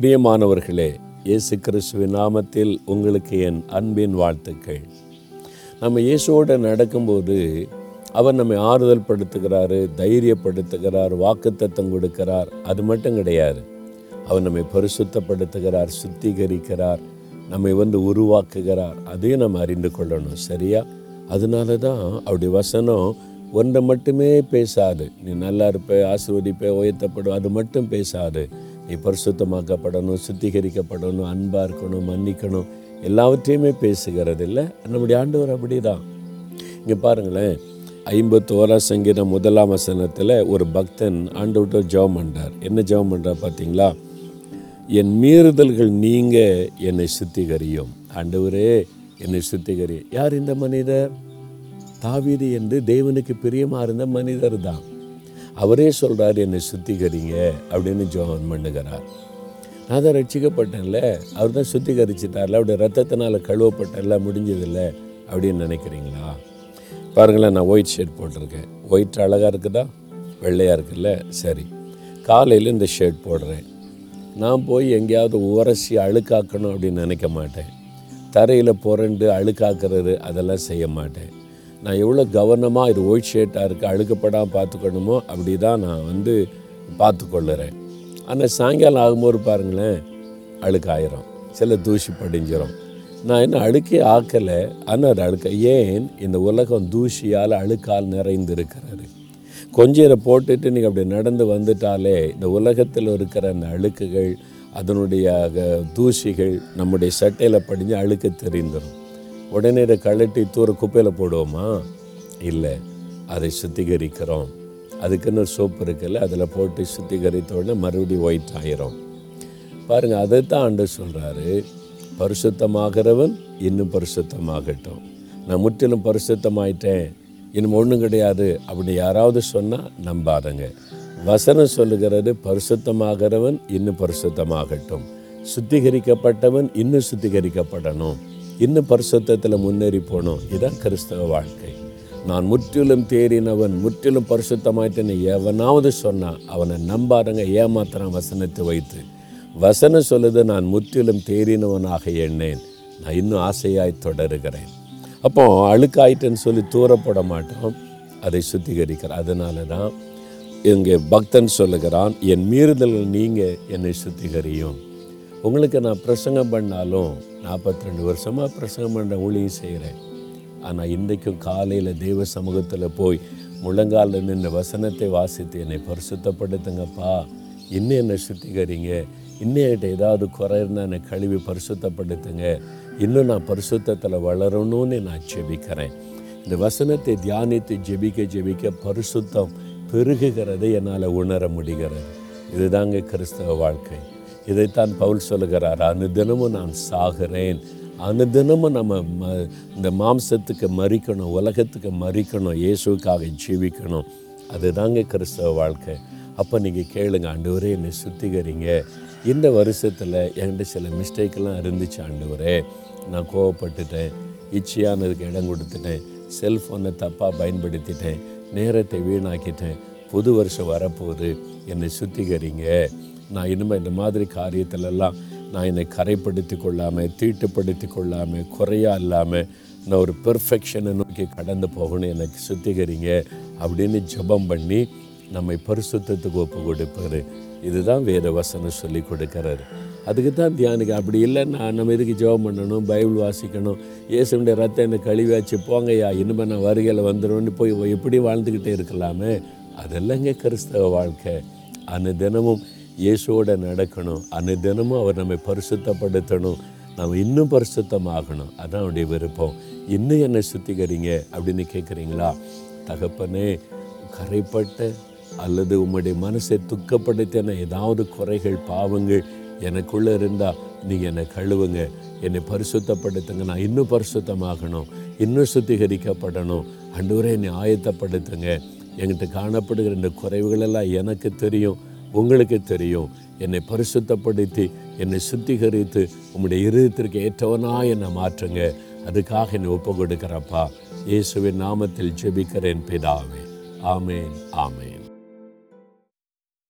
பிரியமானவர்களே இயேசு கிறிஸ்துவின் நாமத்தில் உங்களுக்கு என் அன்பின் வாழ்த்துக்கள். நம்ம இயேசுவோடு நடக்கும்போது அவர் நம்மை ஆறுதல் படுத்துகிறாரு தைரியப்படுத்துகிறார் வாக்குத்தத்தம் கொடுக்கிறார். அது மட்டும் கிடையாது. அவர் நம்மை பரிசுத்தப்படுத்துகிறார் சுத்திகரிக்கிறார் நம்மை வந்து உருவாக்குகிறார். அதையும் நம்ம அறிந்து கொள்ளணும் சரியா? அதனால தான் அவருடைய வசனம் ஒன்றை மட்டுமே பேசாது. நீ நல்லா இருப்ப ஆசிர்வதிப்ப உயர்த்தப்படும் அது மட்டும் பேசாது. நீ பரிசுத்தமாக்கப்படணும் சுத்திகரிக்கப்படணும் அன்பாக இருக்கணும் மன்னிக்கணும். எல்லாவற்றையுமே பேசுகிறது இல்லை நம்முடைய ஆண்டவர் அப்படி தான் இங்கே பாருங்களேன். ஐம்பத்தோரா சங்கீதம் முதலாம் வசனத்தில் ஒரு பக்தன் ஆண்டவர்கிட்ட ஜெபம் பண்ணுறார் என்ன ஜெபம் பண்ணுறார் பார்த்தீங்களா என் மீறுதல்கள் நீங்கள் என்னை சுத்திகரியும். ஆண்டவரே என்னை சுத்திகரி. யார் இந்த மனிதர்? தாவீது என்று தேவனுக்கு பிரியமாக இருந்த மனிதர் தான் அவரே சொல்கிறார் என்னை சுத்திகரிங்க அப்படின்னு ஜெபம் பண்ணுகிறார் நான் தான் ரட்சிக்கப்பட்டேன்ல அவர் தான் சுத்திகரிச்சிட்டார்ல அவருடைய ரத்தத்தினால் கழுவப்பட்டல முடிஞ்சதில்ல அப்படின்னு நினைக்கிறீங்களா? பாருங்களேன் நான் ஒயிட் ஷர்ட் போட்டிருக்கேன். ஒயிட் அழகாக இருக்குதா? வெள்ளையாக இருக்குல்ல? சரி. காலையில் இந்த ஷர்ட் போடுறேன். நான் போய் எங்கேயாவது உரசி அழுக்காக்கணும் அப்படின்னு நினைக்க மாட்டேன். தரையில் புரண்டு அழுக்காக்குறது அதெல்லாம் செய்ய மாட்டேன். நான் எவ்வளோ கவனமாக இது ஒயிட் இருக்குது அழுக்கப்படாமல் பார்த்துக்கணுமோ அப்படி தான் நான் வந்து பார்த்துக்கொள்ளுறேன். ஆனால் சாயங்காலம் ஆகும்போது பாருங்களேன் அழுக்காயிரும் சில தூசி படிஞ்சிடும் நான் என்ன அழுக்கே ஆக்கலை ஆனால் அது அழுக்க ஏன்? இந்த உலகம் தூசியால் அழுக்கால் நிறைந்திருக்கிறது. கொஞ்சம் இதை போட்டுட்டு நீங்கள் அப்படி நடந்து வந்துட்டாலே இந்த உலகத்தில் இருக்கிற அந்த அழுக்குகள் அதனுடைய தூசிகள் நம்முடைய சட்டையில் படிஞ்சு அழுக்க தெரிந்துடும் உடனே இதை கழட்டி தூர குப்பையில் போடுவோமா? இல்லை. அதை சுத்திகரிக்கிறோம். அதுக்குன்னு சோப்பு இருக்குல்ல அதில் போட்டு சுத்திகரித்த உடனே மறுபடியும் ஒயிட் ஆயிரும். பாருங்கள் அதை தான் ஆண்டு சொல்கிறாரு பரிசுத்தமாகிறவன் இன்னும் பரிசுத்தமாகட்டும். நான் முற்றிலும் பரிசுத்தமாயிட்டேன். இன்னும் ஒன்றும் கிடையாது அப்படி யாராவது சொன்னால் நம்பாதங்க. வசனம் சொல்லுகிறது பரிசுத்தமாகிறவன் இன்னும் பரிசுத்தமாகட்டும். சுத்திகரிக்கப்பட்டவன் இன்னும் சுத்திகரிக்கப்படணும். இன்னும் பரிசுத்தத்தில் முன்னேறி போனோம். இதுதான் கிறிஸ்தவ வாழ்க்கை. நான் முற்றிலும் தேறினவன் முற்றிலும் பரிசுத்தமாயிட்டேன்னு எவனாவது சொன்னான் அவனை நம்பாருங்க ஏமாத்துறான் வசனத்தை வைத்து. வசனம் சொல்லுது நான் முற்றிலும் தேறினவனாக எண்ணேன். நான் இன்னும் ஆசையாய் தொடருகிறேன். அப்போ அழுக்காயிட்டேன்னு சொல்லி தூரப்பட மாட்டோம். அதை சுத்திகரிக்கிற அதனால தான் இங்கே பக்தன் சொல்லுகிறான் என் மீறுதல்கள் நீங்கள் என்னை சுத்திகரியும். உங்களுக்கு நான் பிரசங்கம் பண்ணாலும் நாற்பத்தி ரெண்டு வருஷமாக பிரசங்கம் பண்ண ஊழியம் செய்கிறேன் ஆனால் இன்றைக்கும் காலையில் தெய்வ சமூகத்தில் போய் முழங்காலில் நின்று வசனத்தை வாசித்து என்னை பரிசுத்தப்படுத்துங்கப்பா. இன்னும் என்னை சுத்திகரிங்க. இன்னும் என்கிட்ட ஏதாவது குறை இருந்தால் என்னை கழுவி பரிசுத்தப்படுத்துங்க. இன்னும் நான் பரிசுத்தத்தில் வளரணும்னு நான் ஜெபிக்கிறேன் இந்த வசனத்தை தியானித்து ஜெபிக்க ஜெபிக்க பரிசுத்தம் பெருகுகிறதை என்னால் உணர முடிகிறது. இதுதாங்க கிறிஸ்தவ வாழ்க்கை. இதைத்தான் பவுல் சொல்லுகிறார் அனுதினமும் நான் சாகிறேன். அனுதினமும் நம்ம ம இந்த மாம்சத்துக்கு மறிக்கணும் உலகத்துக்கு மறிக்கணும் இயேசுக்காக ஜீவிக்கணும். அதுதாங்க கிறிஸ்தவ வாழ்க்கை. அப்போ நீங்கள் கேளுங்க ஆண்டவரே என்னை சுத்திகரிங்க. இந்த வருஷத்தில் என்கிட்ட சில மிஸ்டேக்கெல்லாம் இருந்துச்சு ஆண்டவரே. நான் கோவப்பட்டுட்டேன் இச்சையானதுக்கு இடம் கொடுத்துட்டேன் செல்ஃபோனை தப்பாக பயன்படுத்திட்டேன் நேரத்தை வீணாக்கிட்டேன். புது வருஷம் வரப்போகுது. என்னை சுத்திகரிங்க. நான் இனிமேல் இந்த மாதிரி காரியத்திலெல்லாம் நான் என்னை கரைப்படுத்தி கொள்ளாமல் தீட்டுப்படுத்தி கொள்ளாமல் குறையா இல்லாமல் நான் ஒரு பெர்ஃபெக்ஷனை நோக்கி கடந்து போகணும் எனக்கு சுத்திகரிங்க அப்படின்னு ஜெபம் பண்ணி நம்மை பரிசுத்தத்துக்கு ஒப்பு கொடுப்பாரு. இதுதான் வேத வசனம் சொல்லி கொடுக்கறாரு. அதுக்கு தான் தியானிக்க அப்படி இல்லை நான் நம்ம இதுக்கு ஜெபம் பண்ணணும்? பைபிள் வாசிக்கணும். இயேசுடைய ரத்தம் என்னை கழிவாச்சு போங்கய்யா இனிமேல் நான் வருகையில் வந்துடும்னு போய் எப்படி வாழ்ந்துக்கிட்டே இருக்கலாமே? அதெல்லாங்க கிறிஸ்தவ வாழ்க்கை. அந்த தினமும் இயேசுவோட நடக்கணும். அனுதினமும் அவர் நம்மை பரிசுத்தப்படுத்தணும். நம்ம இன்னும் பரிசுத்தமாகணும். அதான் அவருடைய விருப்பம். இன்னும் என்னை சுத்திகரிங்க அப்படின்னு கேட்குறீங்களா தகப்பனே கரைப்பட்ட அல்லது உம்முடைய மனசை துக்கப்படுத்தின ஏதாவது குறைகள் பாவங்கள் எனக்குள்ளே இருந்தால் நீங்கள் என்னை கழுவுங்க. என்னை பரிசுத்தப்படுத்துங்க. நான் இன்னும் பரிசுத்தமாகணும். இன்னும் சுத்திகரிக்கப்படணும். அண்டூரே என்னை ஆயத்தப்படுத்துங்க. என்கிட்ட காணப்படுகிற இந்த குறைவுகளெல்லாம் எனக்கு தெரியும். உங்களுக்கு தெரியும். என்னை பரிசுத்தப்படுத்தி என்னை சுத்திகரித்து உங்களுடைய இருதயத்திற்கு ஏற்றவனா என்னை மாற்றுங்க. அதுக்காக என்னை ஒப்பு கொடுக்குறப்பா இயேசுவின் நாமத்தில் ஜெபிக்கிறேன் பிதாவே. ஆமேன் ஆமேன்.